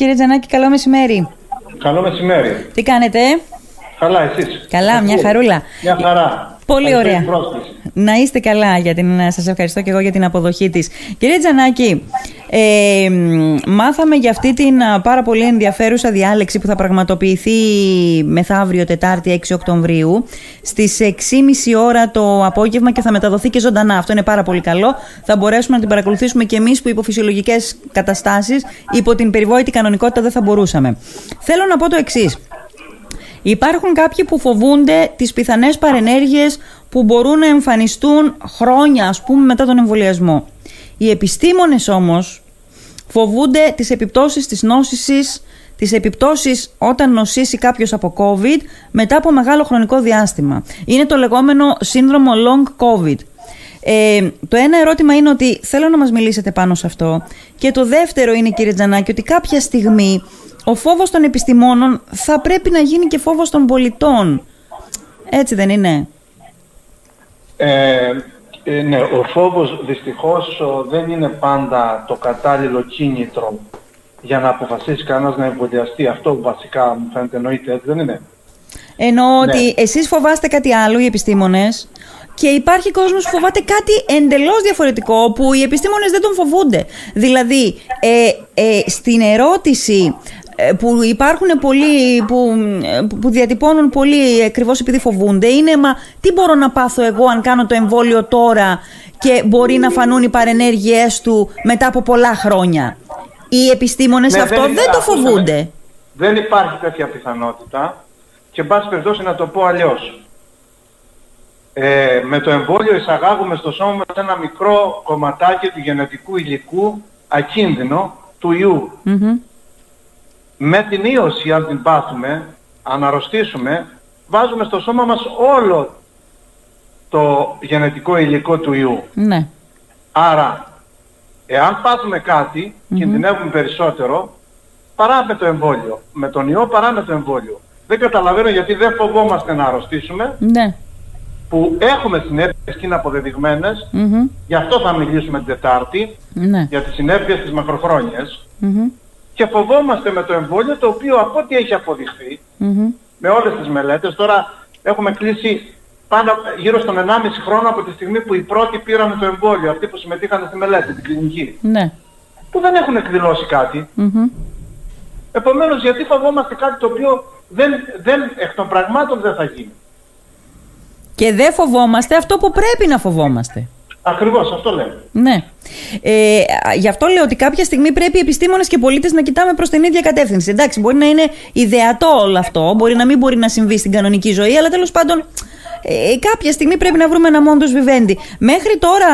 Κύριε Τζανάκη, καλό μεσημέρι. Καλό μεσημέρι. Τι κάνετε, Καλά, εσείς. Καλά, μια χαρούλα. Μια χαρά. Πολύ ωραία. Να είστε καλά, για την, σας ευχαριστώ και εγώ για την αποδοχή της. Κύριε Τζανάκη, ε, μάθαμε για αυτή την πάρα πολύ ενδιαφέρουσα διάλεξη που θα πραγματοποιηθεί μεθαύριο Τετάρτη 6 Οκτωβρίου στις 6.30 ώρα το απόγευμα και θα μεταδοθεί και ζωντανά. Αυτό είναι πάρα πολύ καλό. Θα μπορέσουμε να την παρακολουθήσουμε και εμείς που υπό φυσιολογικές καταστάσεις, υπό την περιβόητη κανονικότητα δεν θα μπορούσαμε. Θέλω να πω το εξής. Υπάρχουν κάποιοι που φοβούνται τις πιθανές παρενέργειες που μπορούν να εμφανιστούν χρόνια ας πούμε μετά τον εμβολιασμό. Οι επιστήμονες όμως φοβούνται τις επιπτώσεις της νόσησης, τις επιπτώσεις όταν νοσήσει κάποιος από COVID μετά από μεγάλο χρονικό διάστημα. Είναι το λεγόμενο σύνδρομο long COVID. Ε, το ένα ερώτημα είναι ότι θέλω να μας μιλήσετε πάνω σε αυτό και το δεύτερο είναι κύριε Τζανάκη ότι κάποια στιγμή ο φόβος των επιστημόνων θα πρέπει να γίνει και φόβος των πολιτών. Έτσι δεν είναι; Ε, ε ναι, ο φόβος δυστυχώς δεν είναι πάντα το κατάλληλο κίνητρο για να αποφασίσει κανένας να εμβολιαστεί. Αυτό βασικά μου φαίνεται εννοείται, έτσι δεν είναι; Εννοώ ναι. ότι εσείς φοβάστε κάτι άλλο, οι επιστήμονες, και υπάρχει κόσμος που φοβάται κάτι εντελώς διαφορετικό που οι επιστήμονες δεν τον φοβούνται. Δηλαδή, ε, ε, στην ερώτηση ε, που υπάρχουν πολλοί που, που διατυπώνουν πολύ ακριβώς επειδή φοβούνται είναι μα τι μπορώ να πάθω εγώ αν κάνω το εμβόλιο τώρα και μπορεί να φανούν οι παρενέργειές του μετά από πολλά χρόνια; Οι επιστήμονες ναι, αυτό δεν, το φοβούνται. Δεν υπάρχει τέτοια πιθανότητα και εν πάση περιπτώσει να το πω αλλιώς. Ε, με το εμβόλιο εισαγάγουμε στο σώμα μας ένα μικρό κομματάκι του γενετικού υλικού ακίνδυνο του ιου με την ίωση αν την πάθουμε, αν αρρωστήσουμε, βάζουμε στο σώμα μας όλο το γενετικό υλικό του ιού. Ναι. Άρα, εάν πάθουμε κάτι, κινδυνεύουμε περισσότερο παρά με το εμβόλιο. Με τον ιό παρά με το εμβόλιο. Δεν καταλαβαίνω γιατί δεν φοβόμαστε να αρρωστήσουμε. Ναι. Που έχουμε συνέπειες και είναι αποδεδειγμένες. Γι' αυτό θα μιλήσουμε την Τετάρτη. Ναι. Για τις συνέπειες της μακροχρόνιας και φοβόμαστε με το εμβόλιο το οποίο από ό,τι έχει με όλες τις μελέτες, τώρα έχουμε κλείσει πάνω γύρω στον 1,5 χρόνο από τη στιγμή που οι πρώτοι πήραν το εμβόλιο, αυτοί που συμμετείχαν στη μελέτη, την κλινική. Ναι. Που δεν έχουν εκδηλώσει κάτι. Mm-hmm. Επομένως γιατί φοβόμαστε κάτι το οποίο δεν, δεν, εκ των πραγμάτων δεν θα γίνει. Και δεν φοβόμαστε αυτό που πρέπει να φοβόμαστε. Ακριβώς, αυτό λέμε. Ναι. Ε, γι' αυτό λέω ότι κάποια στιγμή πρέπει οι επιστήμονες και οι πολίτες να κοιτάμε προς την ίδια κατεύθυνση. Εντάξει, μπορεί να είναι ιδεατό όλο αυτό, μπορεί να μην μπορεί να συμβεί στην κανονική ζωή, αλλά τέλος πάντων ε, κάποια στιγμή πρέπει να βρούμε ένα μόντος βιβέντη. Μέχρι τώρα,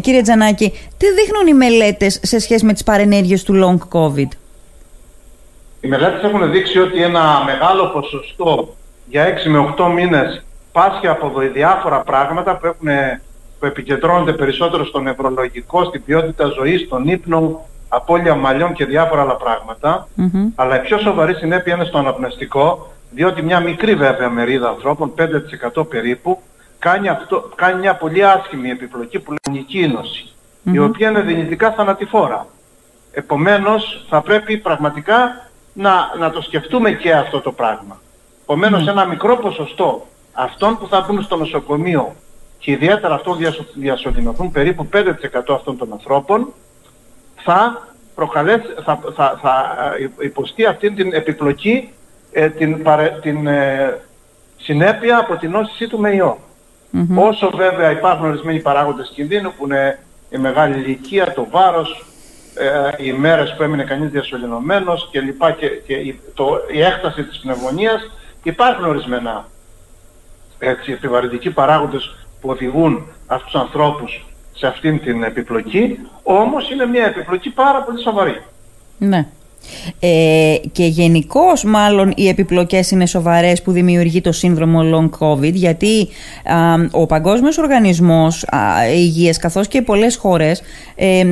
κύριε Τζανάκη, τι δείχνουν οι μελέτες σε σχέση με τις παρενέργειες του long COVID; Οι μελέτες έχουν δείξει ότι ένα μεγάλο ποσοστό για 6 με 8 μήνες πάσχει από διάφορα πράγματα που έχουν που επικεντρώνονται περισσότερο στο νευρολογικό, στην ποιότητα ζωής, στον ύπνο, απώλεια μαλλιών και διάφορα άλλα Αλλά η πιο σοβαρή συνέπεια είναι στο αναπνευστικό, διότι μια μικρή βέβαια μερίδα ανθρώπων, 5% περίπου, κάνει, αυτό, κάνει μια πολύ άσχημη επιπλοκή που λέει νικήνωση, η οποία είναι δυνητικά θανατηφόρα. Επομένως θα πρέπει πραγματικά να, να το σκεφτούμε και αυτό το πράγμα. Επομένως ένα μικρό ποσοστό αυτών που θα μπουν στο νοσοκομείο και ιδιαίτερα αυτό διασωληνωθούν περίπου 5% αυτών των ανθρώπων θα, θα, θα, θα ε, υποστεί αυτή την επιπλοκή, ε, την, την ε, συνέπεια από την νόσησή του με ιό. Όσο βέβαια υπάρχουν ορισμένοι παράγοντες κινδύνου που είναι η μεγάλη ηλικία, το βάρος, ε, οι μέρες που έμεινε κανείς διασωληνωμένος και λοιπά και, και η, το, η έκταση της πνευμονίας, υπάρχουν ορισμένα έτσι, επιβαρυντικοί παράγοντες που οδηγούν αυτούς τους ανθρώπους σε αυτήν την επιπλοκή, όμως είναι μια επιπλοκή πάρα πολύ σοβαρή. Ναι. Ε, και γενικώς μάλλον οι επιπλοκές είναι σοβαρές που δημιουργεί το σύνδρομο long covid γιατί ο Παγκόσμιος Οργανισμός α, Υγείας καθώς και πολλές χώρες ε, ε,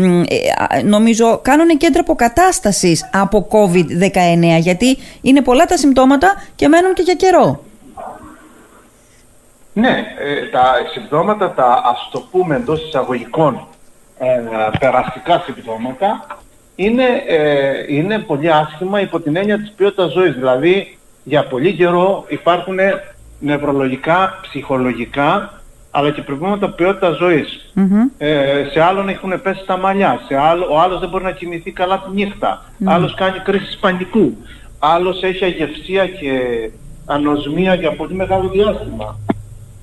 νομίζω κάνουν κέντρα αποκατάστασης από covid-19 γιατί είναι πολλά τα συμπτώματα και μένουν και για καιρό. Ναι, ε, τα συμπτώματα, τα ας το πούμε εντός εισαγωγικών ε, περαστικά συμπτώματα, είναι, ε, είναι πολύ άσχημα υπό την έννοια της ποιότητας ζωής. Δηλαδή, για πολύ καιρό υπάρχουν νευρολογικά, ψυχολογικά, αλλά και προβλήματα ποιότητας Ε, σε άλλον έχουν πέσει τα μαλλιά, σε άλλο, ο άλλος δεν μπορεί να κοιμηθεί καλά τη νύχτα, mm άλλος κάνει κρίση πανικού, άλλος έχει αγευσία και ανοσμία για πολύ μεγάλο διάστημα.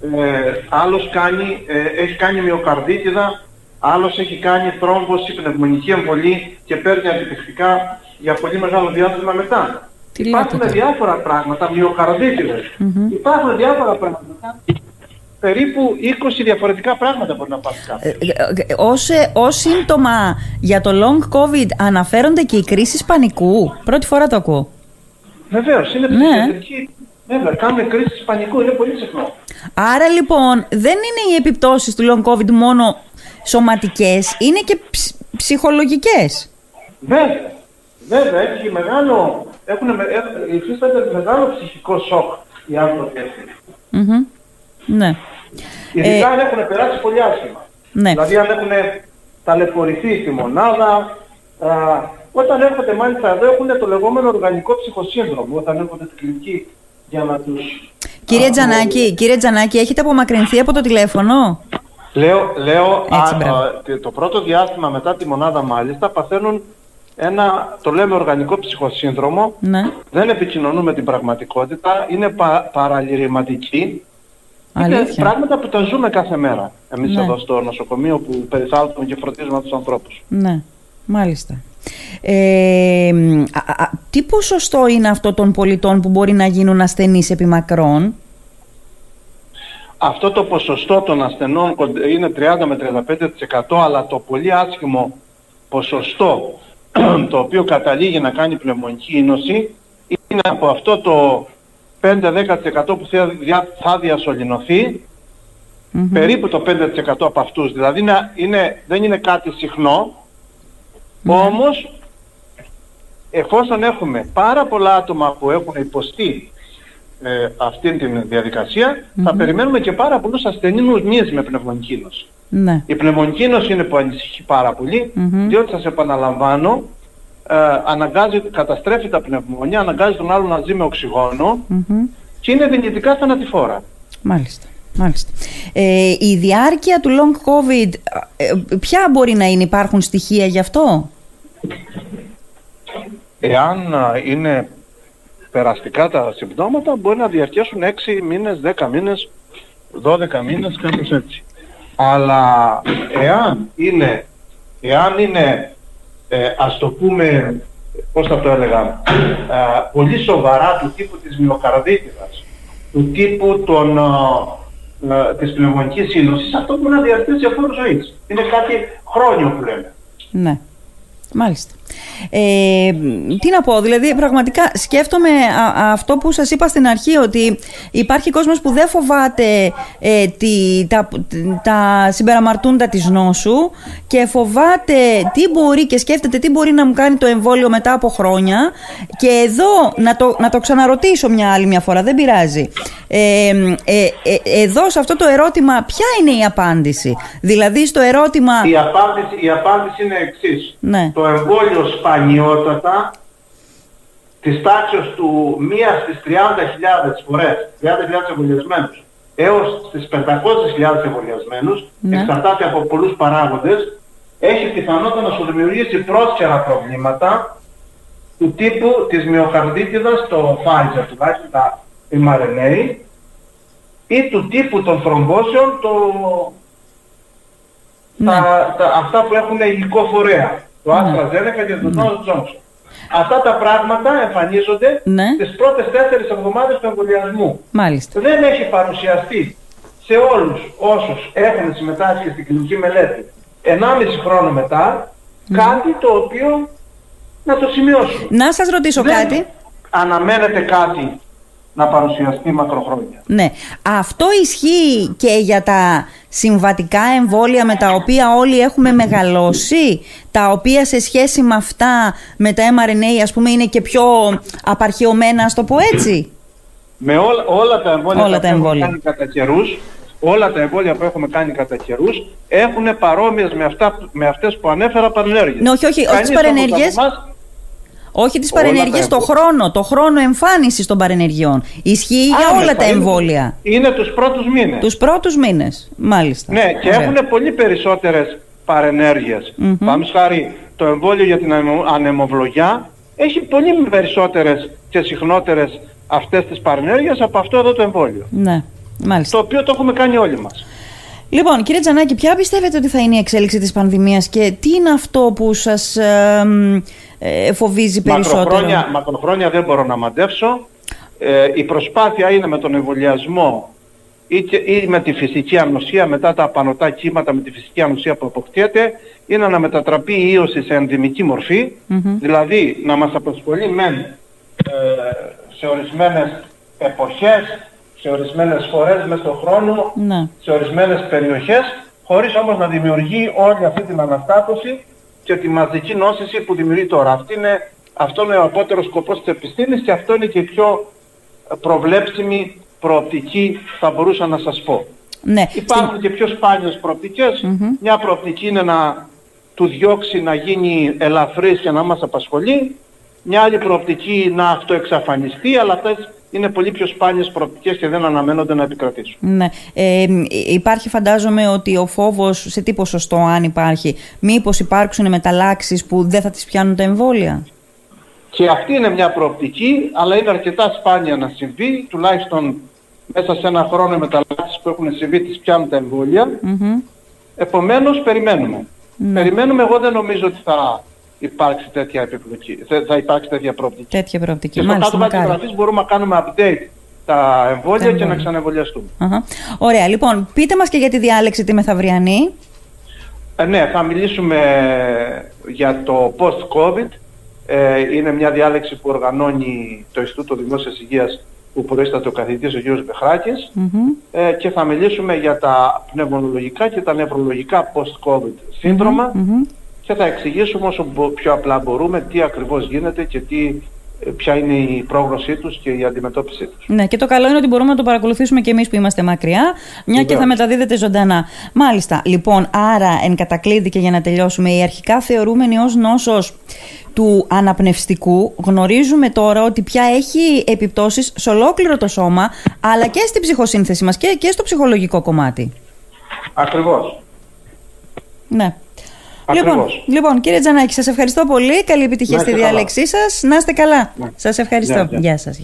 Ε, άλλος κάνει, ε, έχει κάνει μυοκαρδίτιδα, άλλος έχει κάνει θρόμβωση, πνευμονική εμβολή και παίρνει αντιπιστικά για πολύ μεγάλο διάστημα μετά. Υπάρχουν διάφορα πράγματα, μυοκαρδίτιδες. Mm-hmm. Υπάρχουν διάφορα πράγματα. Περίπου 20 διαφορετικά πράγματα μπορεί να πάθει κάποιος. Ε, ε, ως, ε, ως σύμπτωμα για το long covid αναφέρονται και οι κρίσεις πανικού. Πρώτη φορά το ακούω. Βεβαίως, είναι ναι. Ψυχιατρική. Βέβαια, κάνουμε κρίσεις πανικού, είναι πολύ συχνό. Άρα λοιπόν δεν είναι οι επιπτώσεις του long covid μόνο σωματικές, είναι και ψ, ψυχολογικές. Βέβαια, βέβαια, έχει μεγάλο, έχουν, υφίσταται μεγάλο ψυχικό σοκ οι άνθρωποι mm Ναι. Ειδικά ε, αν έχουν περάσει πολύ άσχημα. Ναι. Δηλαδή αν έχουν ταλαιπωρηθεί στη μονάδα, α, όταν έρχονται μάλιστα εδώ έχουν το λεγόμενο οργανικό ψυχοσύνδρομο, όταν έρχονται στην κλινική για να τους... Κύριε Τζανάκη, κύριε Τζανάκη, έχετε απομακρυνθεί από το τηλέφωνο; Λέω, λέω το πρώτο διάστημα μετά τη μονάδα μάλιστα παθαίνουν ένα, το λέμε οργανικό ψυχοσύνδρομο, ναι. δεν επικοινωνούμε την πραγματικότητα, είναι πα, παραλυρηματική. Είναι πράγματα που τα ζούμε κάθε μέρα εμείς ναι. εδώ στο νοσοκομείο που περιθάλπουμε και φροντίζουμε τους ανθρώπους. Ναι, μάλιστα. Ε, τι ποσοστό είναι αυτό των πολιτών που μπορεί να γίνουν ασθενείς επί μακρόν; Αυτό το ποσοστό των ασθενών είναι 30 με 35% αλλά το πολύ άσχημο ποσοστό το οποίο καταλήγει να κάνει πνευμονική ίνωση είναι από αυτό το 5-10% που θα διασωληνωθεί περίπου το 5% από αυτούς. Δηλαδή είναι, δεν είναι κάτι συχνό, όμως εφόσον έχουμε πάρα πολλά άτομα που έχουν υποστεί ε, αυτή τη διαδικασία, θα περιμένουμε και πάρα πολλούς ασθενείς με πνευμονική νόση. Ναι. Η πνευμονική νόση είναι που ανησυχεί πάρα πολύ, διότι σας επαναλαμβάνω, ε, αναγκάζει, καταστρέφει τα πνευμονία, αναγκάζει τον άλλο να ζει με οξυγόνο και είναι δυνητικά θανατηφόρα. Μάλιστα. Μάλιστα. Ε, η διάρκεια του long covid, ε, ποια μπορεί να είναι, υπάρχουν στοιχεία γι' αυτό; Εάν είναι περαστικά τα συμπτώματα μπορεί να διαρκέσουν 6 μήνες, 10 μήνες, 12 μήνες, κάπως έτσι. Αλλά εάν είναι, εάν είναι ε, ας το πούμε, πώς θα το έλεγα, ε, πολύ σοβαρά του τύπου της μυοκαρδίτιδας, του τύπου των, ε, της πνευμονικής σύλλοσης, αυτό μπορεί να διαρκέσει σε φόρο ζωής. Είναι κάτι χρόνιο που λέμε. Ναι, μάλιστα. Ε, τι να πω, δηλαδή πραγματικά σκέφτομαι αυτό που σας είπα στην αρχή ότι υπάρχει κόσμος που δεν φοβάται ε, τη, τα, τα συμπεραμαρτούντα της νόσου και φοβάται τι μπορεί και σκέφτεται τι μπορεί να μου κάνει το εμβόλιο μετά από χρόνια και εδώ να το, να το ξαναρωτήσω μια άλλη μια φορά, δεν πειράζει. Ε, ε, εδώ σε αυτό το ερώτημα ποια είναι η απάντηση; Δηλαδή στο ερώτημα... Η απάντηση, η απάντηση είναι εξής. Ναι. Το εμβόλιο σπανιότατα της τάξης του μίας στις 30.000 φορές, 30.000 εμβολιασμένους, έως στις 500.000 εμβολιασμένους, ναι. εξαρτάται από πολλούς παράγοντες, έχει πιθανότητα να σου δημιουργήσει πρόσχερα προβλήματα του τύπου της μυοκαρδίτιδας, το Pfizer τουλάχιστον τα mRNA, ή του τύπου των θρομβώσεων, το... Ναι. Τα, τα, αυτά που έχουν υλικό φορέα το AstraZeneca και το Johnson Johnson. Αυτά τα πράγματα εμφανίζονται ναι. τις πρώτες τέσσερις εβδομάδες του εμβολιασμού. Μάλιστα. Δεν έχει παρουσιαστεί σε όλους όσους έχουν συμμετάσχει στην κλινική μελέτη 1,5 χρόνο μετά κάτι το οποίο να το σημειώσουμε. Να σας ρωτήσω Δεν κάτι. Αναμένεται κάτι να παρουσιαστεί μακροχρόνια. Ναι. Αυτό ισχύει και για τα συμβατικά εμβόλια με τα οποία όλοι έχουμε μεγαλώσει, τα οποία σε σχέση με αυτά, με τα mRNA ας πούμε, είναι και πιο απαρχαιωμένα, ας το πω έτσι; Με όλα, όλα τα εμβόλια όλα τα εμβόλια. κατά καιρούς, όλα τα εμβόλια που έχουμε κάνει κατά καιρούς έχουν παρόμοιες με, αυτά, με αυτές που ανέφερα παρενέργειες. Ναι, όχι, όχι, όχι τις παρενέργειες. Όχι τις παρενέργειες, το χρόνο, το χρόνο εμφάνισης των παρενεργειών. Ισχύει για όλα τα εμβόλια. Είναι, τους πρώτους μήνες. Τους πρώτους μήνες, μάλιστα. Ναι, και έχουν πολύ περισσότερες παρενέργειες. Mm-hmm. Πάμε χάρη, το εμβόλιο για την ανεμοβλογιά έχει πολύ περισσότερες και συχνότερες αυτές τις παρενέργειες από αυτό εδώ το εμβόλιο. Ναι, μάλιστα. Το οποίο το έχουμε κάνει όλοι μας. Λοιπόν, κύριε Τζανάκη, ποια πιστεύετε ότι θα είναι η εξέλιξη της πανδημίας και τι είναι αυτό που σας ε, φοβίζει περισσότερο. Μακροχρόνια, μακροχρόνια δεν μπορώ να μαντεύσω. Ε, η προσπάθεια είναι με τον εμβολιασμό ή, ή με τη φυσική ανοσία μετά τα απανοτά κύματα με τη φυσική ανοσία που αποκτιέται είναι να μετατραπεί η ίωση σε ενδυμική δηλαδή να μας απασχολεί μεν ε, σε ορισμένες εποχές, σε ορισμένες φορές μέσα στον χρόνο, ναι. σε ορισμένες περιοχές, χωρίς όμως να δημιουργεί όλη αυτή την αναστάτωση και τη μαζική νόσηση που δημιουργεί τώρα. Αυτή είναι, αυτό είναι ο απότερος σκοπός της επιστήμης και αυτό είναι και η πιο προβλέψιμη προοπτική θα μπορούσα να σας πω. Ναι. Υπάρχουν και πιο σπάνιες Μια προοπτική είναι να του διώξει να γίνει ελαφρύς και να μας απασχολεί. Μια άλλη προοπτική να αυτοεξαφανιστεί, αλλά αυτές είναι πολύ πιο σπάνιες προοπτικές και δεν αναμένονται να επικρατήσουν. Ναι. Ε, υπάρχει φαντάζομαι ότι ο φόβος, σε τι ποσοστό αν υπάρχει, μήπως υπάρξουν μεταλλάξεις που δεν θα τις πιάνουν τα εμβόλια; Και αυτή είναι μια προοπτική, αλλά είναι αρκετά σπάνια να συμβεί, τουλάχιστον μέσα σε ένα χρόνο οι μεταλλάξεις που έχουν συμβεί τις πιάνουν τα εμβόλια. Mm-hmm. Επομένως περιμένουμε. Ναι. Περιμένουμε, εγώ δεν νομίζω ότι θα υπάρξει τέτοια επιπλοκή, θα υπάρξει τέτοια προοπτική. Τέτοια προοπτική, και στο κάτω κάτω μπορούμε να κάνουμε update τα εμβόλια και να ξαναεμβολιαστούμε. Uh-huh. Ωραία, λοιπόν, πείτε μας και για τη διάλεξη τη μεθαυριανή. Ε, ναι, θα μιλήσουμε για το post-COVID. Ε, είναι μια διάλεξη που οργανώνει το Ινστιτούτο Δημόσιας Υγείας που προείσταται ο καθηγητής ο κ. μπεχρακης ε, και θα μιλήσουμε για τα πνευμονολογικά και τα νευρολογικά post-COVID συνδρομα και θα εξηγήσουμε όσο πιο απλά μπορούμε τι ακριβώς γίνεται και τι ε, ποια είναι η πρόγνωσή τους και η αντιμετώπιση τους. Ναι, και το καλό είναι ότι μπορούμε να το παρακολουθήσουμε και εμείς που είμαστε μακριά, μια και θα μεταδίδεται ζωντανά. Μάλιστα, λοιπόν, άρα εν κατακλείδη και για να τελειώσουμε, η αρχικά θεωρούμενη ως νόσος του αναπνευστικού γνωρίζουμε τώρα ότι πια έχει επιπτώσεις σε ολόκληρο το σώμα, αλλά και στην ψυχοσύνθεση μας και, και στο ψυχολογικό κομμάτι. Ακριβώς. Ναι. Λοιπόν, λοιπόν, κύριε Τζανάκη, σας ευχαριστώ πολύ. Καλή επιτυχία στη διάλεξή σας. Να είστε καλά. Ναι. Σας ευχαριστώ. Γεια σας.